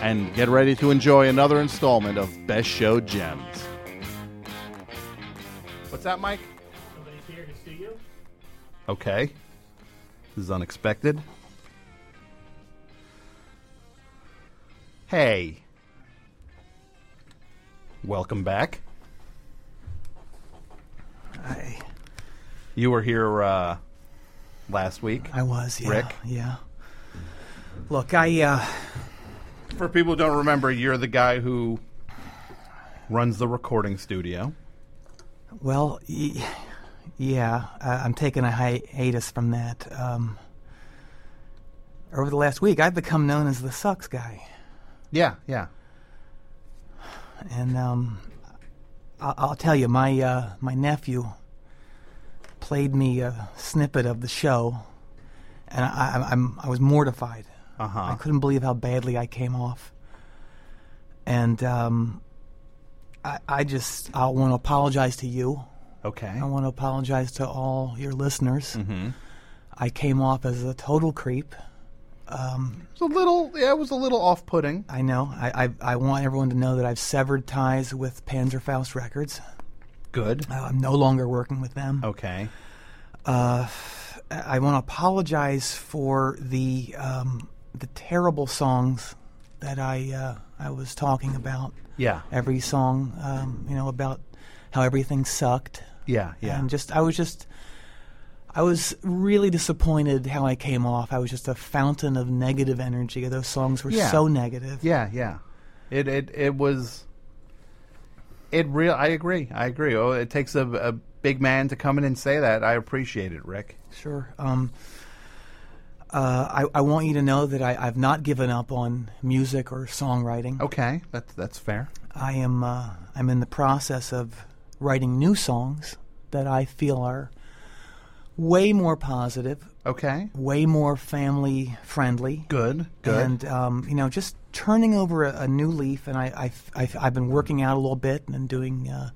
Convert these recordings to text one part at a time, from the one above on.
and get ready to enjoy another installment of Best Show Gems. What's that, Mike? Somebody's here in the studio. Okay. This is unexpected. Hey. Welcome back. I You were here uh, last week. I was, yeah. Rick? Yeah. Look, I uh For people who don't remember, you're the guy who runs the recording studio. well, y- yeah, I, I'm taking a hiatus from that. Um over the last week, I've become known as the sucks guy, Yeah, yeah. and um, I- I'll tell you, my uh, my nephew played me a snippet of the show, and I, I, I'm I was mortified. Uh I couldn't believe how badly I came off. And um, I, I just I want to apologize to you. Okay. I want to apologize to all your listeners. Mm-hmm. I came off as a total creep. Um, It was a little, yeah, it was a little off-putting. I know. I, I I want everyone to know that I've severed ties with Panzerfaust Records. Good. Uh, I'm no longer working with them. Okay. Uh, I want to apologize for the um, the terrible songs that I uh, I was talking about. Yeah. every song, um, you know, about how everything sucked. Yeah. Yeah. And just, I was just, I was really disappointed how I came off. I was just a fountain of negative energy. Those songs were Yeah. so negative. Yeah, yeah. It it it was. It real. I agree. I agree. Oh, it takes a, a big man to come in and say that. I appreciate it, Rick. Sure. Um, uh, I, I want you to know that I, I've not given up on music or songwriting. Okay, that's that's fair. I am uh, I'm in the process of writing new songs that I feel are way more positive, Okay, way more family friendly. good, good. And um, you know, just turning over a, a new leaf. And I, I've, I've I've been working out a little bit and doing uh,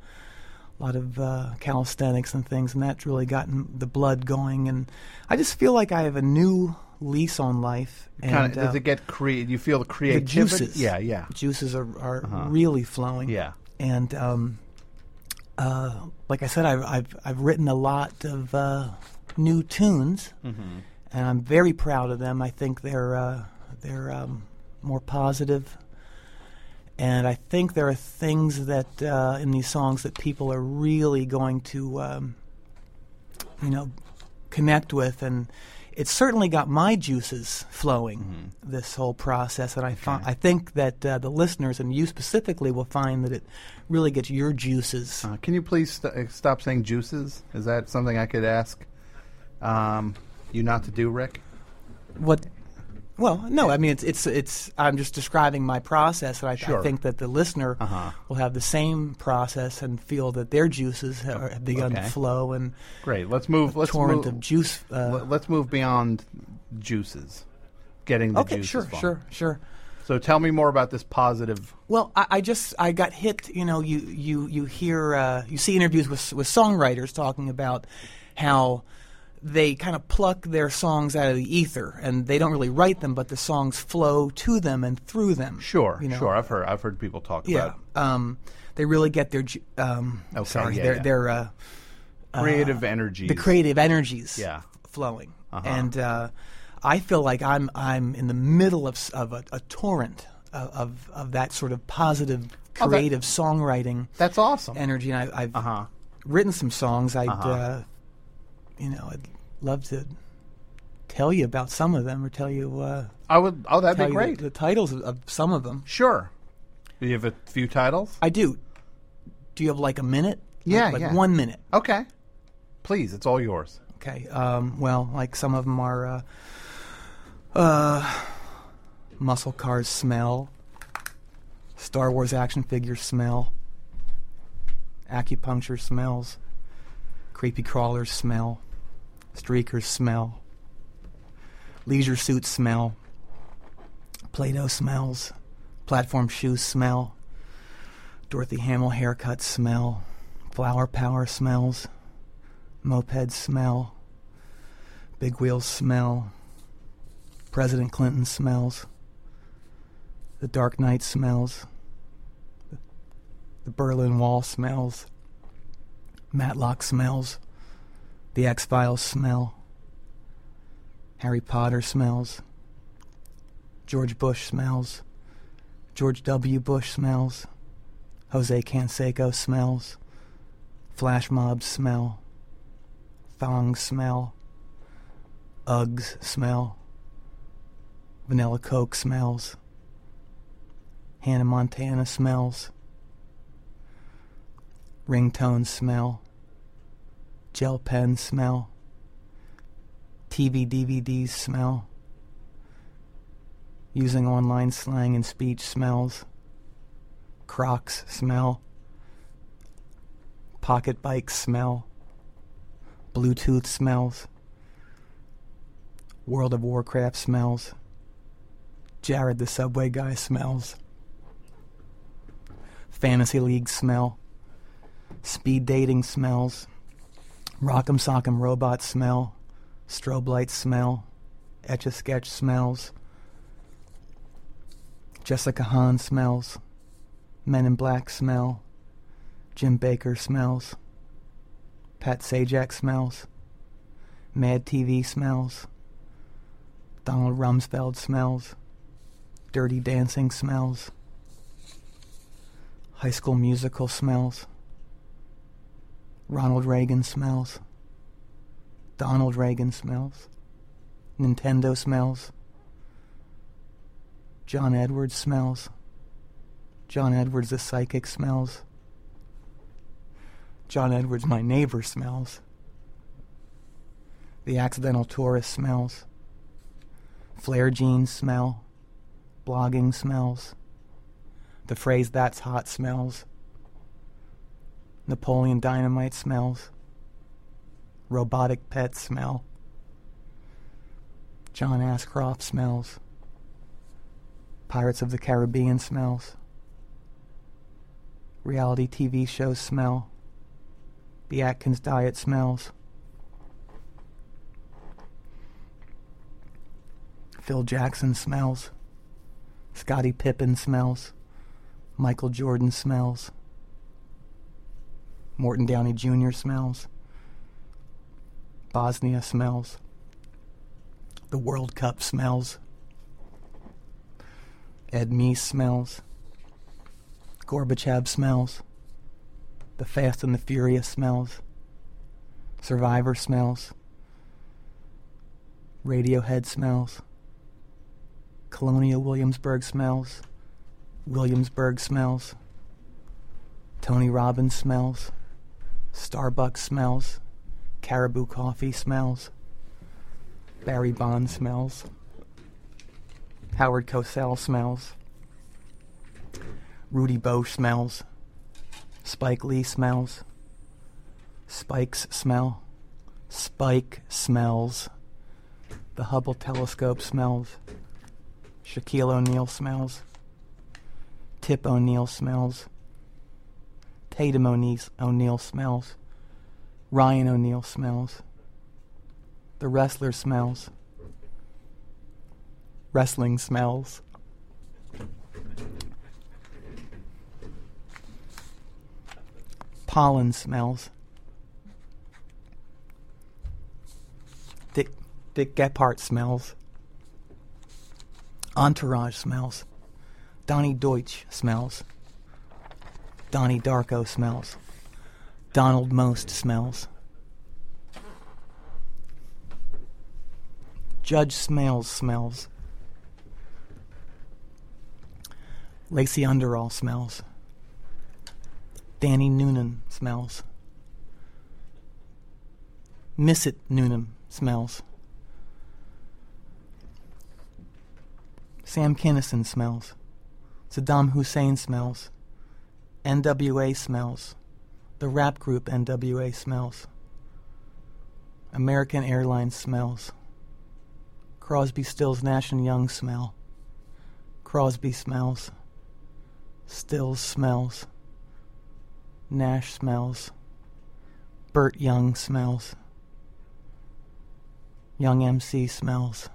a lot of uh, calisthenics and things, and that's really gotten the blood going. And I just feel like I have a new lease on life. kind and of does uh, it get cre? You feel the the juices? Yeah, yeah, juices are, are Uh-huh. really flowing. yeah. and um, uh, like I said, I've, I've I've written a lot of uh, new tunes, Mm-hmm. and I'm very proud of them. I think they're uh, they're um, more positive, and I think there are things that uh, in these songs that people are really going to um, you know connect with, and it's certainly got my juices flowing. This whole process, and I fi- Mm-hmm. I think that uh, the listeners and you specifically will find that it really gets your juices. Uh, can you please st- uh, stop saying juices? Is that something I could ask um, you not to do, Rick? What? Well, no. I mean, it's it's it's. I'm just describing my process, and I, Sure. I think that the listener Uh-huh. will have the same process and feel that their juices ha- have begun Okay. to flow and Great. Let's move. Let's torrent move. of juice. Uh, let- let's move beyond juices. Getting the okay, juices sure, flowing. sure, sure. So tell me more about this positive. Well, I, I just I got hit. You know, you you you hear uh, you see interviews with with songwriters talking about how they kind of pluck their songs out of the ether and they don't really write them, but the songs flow to them and through them. Sure, you know? sure. I've heard. I've heard people talk Yeah, about um, they really get their um, Okay, sorry, yeah, their yeah. their uh, creative energy. the creative energies Yeah. flowing, Uh-huh. and uh, I feel like I'm I'm in the middle of of a, a torrent of, of of that sort of positive Oh, that- creative songwriting That's awesome. energy, and I, I've Uh huh. written some songs. I'd Uh-huh. uh, you know I'd love to tell you about some of them or tell you uh, I would. Oh, that'd be great. the, the titles of, of some of them. sure. Do you have a few titles? I do. Do you have like a minute? Yeah, like, like yeah. one minute. Okay. Please, it's all yours. Okay. Um, well, like some of them are uh, uh, muscle cars smell, Star Wars action figure smell. Acupuncture smells. Creepy crawlers smell. Streakers smell. Leisure suits smell. Play Doh smells. Platform shoes smell. Dorothy Hamill haircut smell. Flower power smells. Moped smell. Big wheels smell. President Clinton smells. The Dark Knight smells. The Berlin Wall smells. Matlock smells. The X Files smell. Harry Potter smells. George Bush smells. George W. Bush smells. Jose Canseco smells. Flash mobs smell. Thongs smell. Uggs smell. Vanilla Coke smells. Hannah Montana smells. Ringtone smell. Gel pen smell. TV DVDs smell. Using online slang and speech smells. Crocs smell. Pocket bikes smell. Bluetooth smells. World of Warcraft smells. Jared the Subway guy smells. Fantasy League smell. Speed dating smells. Rock'em Sock'em robot smell. Strobe light smell. Etch a sketch smells. Jessica Hahn smells. Men in Black smell. Jim Bakker smells. Pat Sajak smells. Mad TV smells. Donald Rumsfeld smells. Dirty Dancing smells. High School Musical smells. Ronald Reagan smells. Donald Regan smells. Nintendo smells. John Edwards smells. John Edwards the psychic smells. John Edwards my neighbor smells. The accidental tourist smells. Flare jeans smell. Blogging smells. The phrase that's hot smells. Napoleon Dynamite smells. Robotic pet smell. John Ashcroft smells. Pirates of the Caribbean smells. Reality TV shows smell. The Atkins diet smells. Phil Jackson smells. Scottie Pippen smells. Michael Jordan smells. Morton Downey Jr. smells. Bosnia smells. The World Cup smells. Ed Meese smells. Gorbachev smells. The Fast and the Furious smells. Survivor smells. Radiohead smells. Colonial Williamsburg smells. Williamsburg smells. Tony Robbins smells. Starbucks smells. Caribou coffee smells. Barry Bond smells. Howard Cosell smells. Rudy Boesch smells. Spike Lee smells. Spikes smell. Spike smells. The Hubble telescope smells. Shaquille O'Neal smells. Tip O'Neill smells. Tatum O'Neal smells. Ryan O'Neal smells. The wrestler smells. Wrestling smells. Pollen smells. Dick, Dick Gephardt smells. Entourage smells. Donny Deutsch smells. Donnie Darko smells. Donald Most smells. Judge Smails smells. Lacey Underall smells. Danny Noonan smells. Miss It Noonan smells. Sam Kinison smells. Saddam Hussein smells. NWA smells. The rap group NWA smells. American Airlines smells. Crosby, Stills, Nash and Young smell. Crosby smells. Stills smells. Nash smells. Burt Young smells. Young MC smells.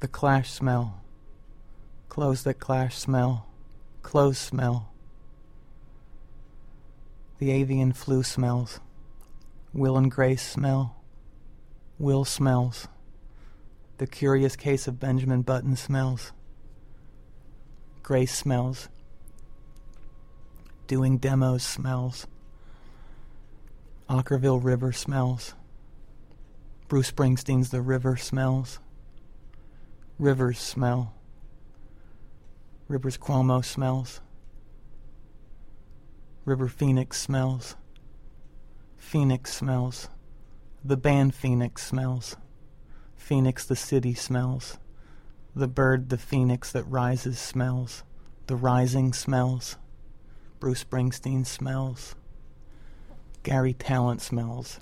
The Clash smell. Clothes that clash smell. Clothes smell. The avian flu smells. Will and Grace smell. Will smells. The curious case of Benjamin Button smells. Grace smells. Doing demos smells. Okkervil River smells. Bruce Springsteen's The River smells. Rivers smell. Rivers Cuomo smells. River Phoenix smells. Phoenix smells. The band Phoenix smells. Phoenix the city smells. The bird the phoenix that rises smells. The rising smells. Bruce Springsteen smells. Garry Tallent smells.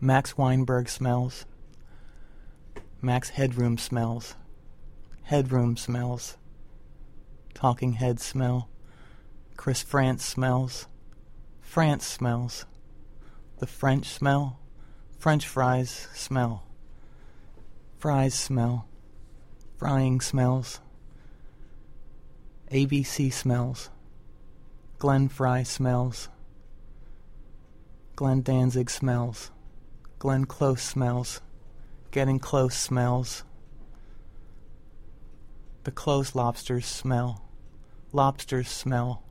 Max Weinberg smells. Max Headroom smells. Headroom smells. Talking Head smell. Chris Frantz smells. France smells. The French smell. French fries smell. Fries smell. Frying smells. ABC smells. Glenn Frey smells. Glenn Danzig smells. Glenn Close smells. Getting close smells. The close lobsters smell. Lobsters smell.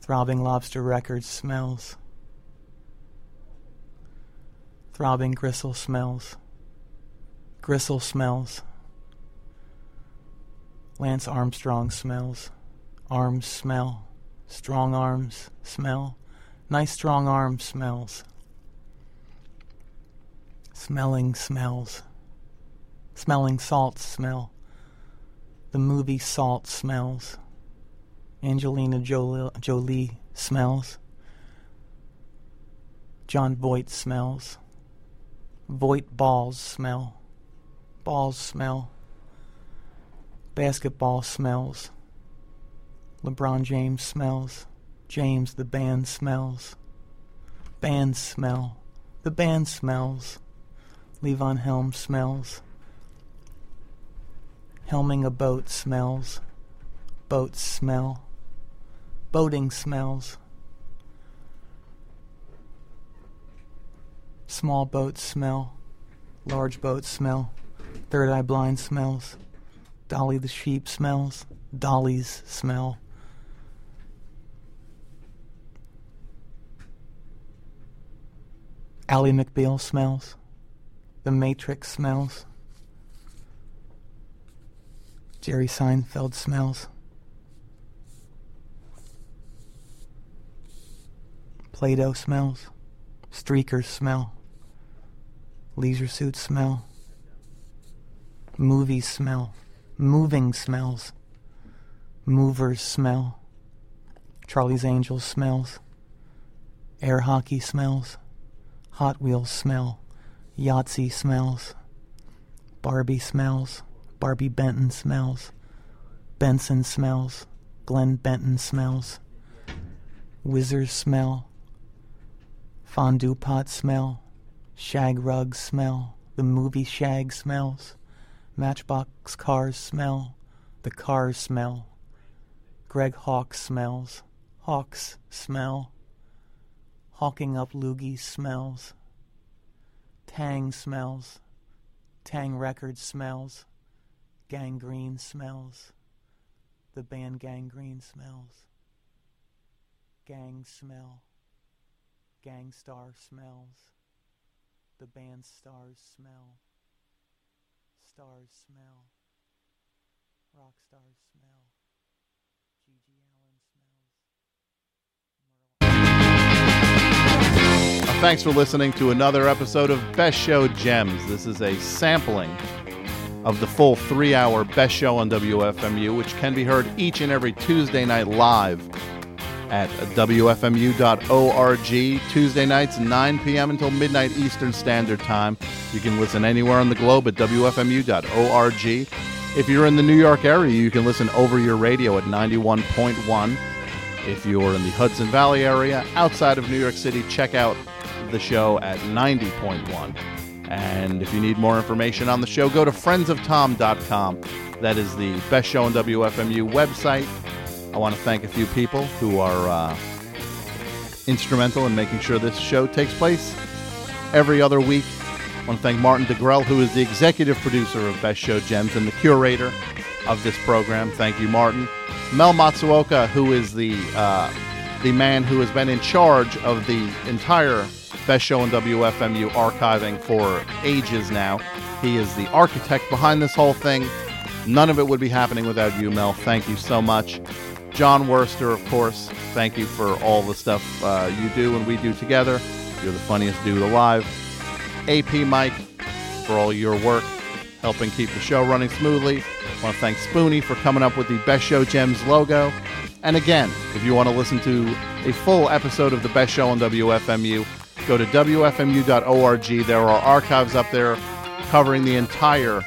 Throbbing Lobster Records smells. Throbbing Gristle smells. Gristle smells. Lance Armstrong smells. Arms smell. Strong arms smell. Nice strong arms smells. Smelling smells. Smelling salts smell. The movie Salt smells. Angelina Jolie, Jolie smells. Jon Voight smells. Voight balls smell. Balls smell. Basketball smells. LeBron James smells. James the band smells. Band smell. The band smells. Levon Helm smells. Helming a boat smells. Boats smell. Boating smells. Small boats smell. Large boats smell. Third Eye Blind smells. Dolly the sheep smells. Dollies smell. Ally McBeal smells. The Matrix smells. Jerry Seinfeld smells. Play-Doh smells. Streakers smell. Leisure suits smell. Movies smell. Moving smells. Movers smell. Charlie's Angels smells. Air hockey smells. Hot Wheels smell. Yahtzee smells. Barbie smells. Barbi Benton smells. Benson smells. Glenn Benton smells. Whizzers smell. Fondue pot smell. Shag rug smell. The movie Shag smells. Matchbox cars smell. The cars smell. Greg Hawk smells. Hawks smell. Hawking up loogies smells. Tang smells. Tang Records smells. Gangrene smells. The band Gangrene smells. Gang smell. Gang Starr smells. The band Stars smell. Stars smell. Rock stars smell. GG Allin smells. Thanks for listening to another episode of Best Show Gems. This is a sampling of the full three hour best show on WFMU, which can be heard each and every Tuesday night live at WFMU.org. Tuesday nights, 9 p.m. until midnight Eastern Standard Time. You can listen anywhere on the globe at WFMU.org. If you're in the New York area, you can listen over your radio at 91.1. If you're in the Hudson Valley area, outside of New York City, check out the show at 90.1. And if you need more information on the show, go to friendsoftom.com. That is the best show on WFMU website. I want to thank a few people who are uh, instrumental in making sure this show takes place every other week. I want to thank Martin DeGrell, who is the executive producer of Best Show Gems and the curator of this program. Thank you, Martin. Mel Matsuoka, who is the uh, the man who has been in charge of the entire Best Show on WFMU archiving for ages now. He is the architect behind this whole thing. None of it would be happening without you, Mel. Thank you so much. Jon Wurster, of course, thank you for all the stuff uh, you do and we do together. You're the funniest dude alive. AP Mike for all your work helping keep the show running smoothly. I want to thank Spoonie for coming up with the Best Show Gems logo. And again, if you want to listen to a full episode of the Best Show on WFMU, go to WFMU.org. There are archives up there covering the entire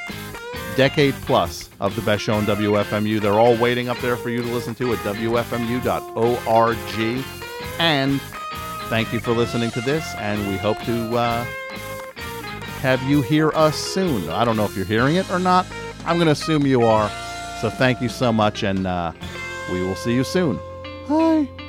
decade plus of the Best Show on WFMU. They're all waiting up there for you to listen to at WFMU.org. And thank you for listening to this, and we hope to uh, have you hear us soon. I don't know if you're hearing it or not. I'm going to assume you are. So thank you so much, and uh, we will see you soon. Bye.